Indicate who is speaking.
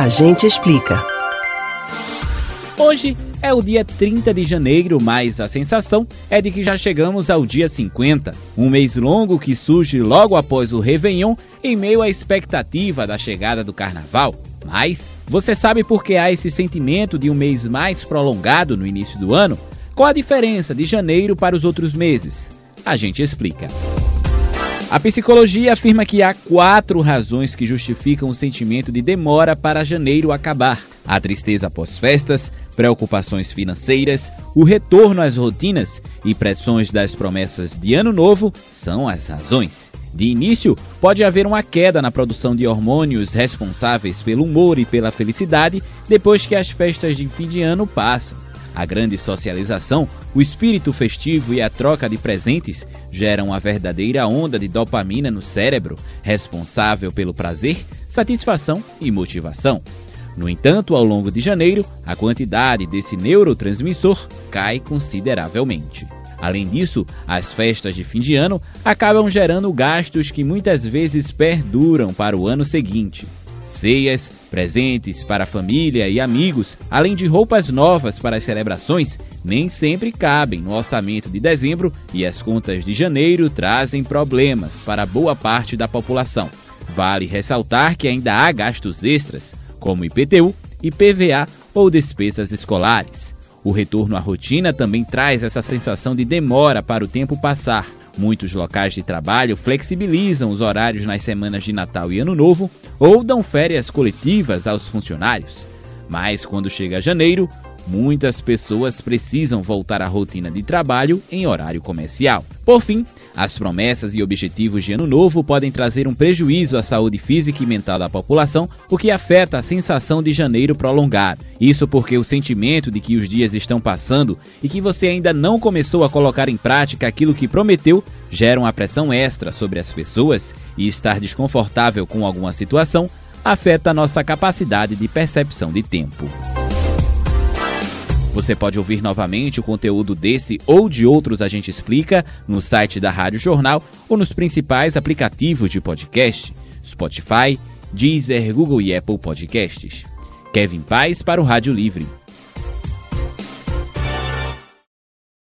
Speaker 1: A gente explica.
Speaker 2: Hoje é o dia 30 de janeiro, mas a sensação é de que já chegamos ao dia 50, um mês longo que surge logo após o Réveillon em meio à expectativa da chegada do carnaval. Mas você sabe por que há esse sentimento de um mês mais prolongado no início do ano? Qual a diferença de janeiro para os outros meses? A gente explica. A psicologia afirma que há quatro razões que justificam o sentimento de demora para janeiro acabar: a tristeza após festas, preocupações financeiras, o retorno às rotinas e pressões das promessas de ano novo são as razões. De início, pode haver uma queda na produção de hormônios responsáveis pelo humor e pela felicidade depois que as festas de fim de ano passam. A grande socialização, o espírito festivo e a troca de presentes geram uma verdadeira onda de dopamina no cérebro, responsável pelo prazer, satisfação e motivação. No entanto, ao longo de janeiro, a quantidade desse neurotransmissor cai consideravelmente. Além disso, as festas de fim de ano acabam gerando gastos que muitas vezes perduram para o ano seguinte. Ceias, presentes para família e amigos, além de roupas novas para as celebrações, nem sempre cabem no orçamento de dezembro e as contas de janeiro trazem problemas para boa parte da população. Vale ressaltar que ainda há gastos extras, como IPTU, IPVA ou despesas escolares. O retorno à rotina também traz essa sensação de demora para o tempo passar. Muitos locais de trabalho flexibilizam os horários nas semanas de Natal e Ano Novo ou dão férias coletivas aos funcionários. Mas quando chega janeiro, muitas pessoas precisam voltar à rotina de trabalho em horário comercial. Por fim, as promessas e objetivos de ano novo podem trazer um prejuízo à saúde física e mental da população, o que afeta a sensação de janeiro prolongado. Isso porque o sentimento de que os dias estão passando e que você ainda não começou a colocar em prática aquilo que prometeu gera uma pressão extra sobre as pessoas e estar desconfortável com alguma situação afeta a nossa capacidade de percepção de tempo. Você pode ouvir novamente o conteúdo desse ou de outros A Gente Explica no site da Rádio Jornal ou nos principais aplicativos de podcast: Spotify, Deezer, Google e Apple Podcasts. Kevin Paz para o Rádio Livre.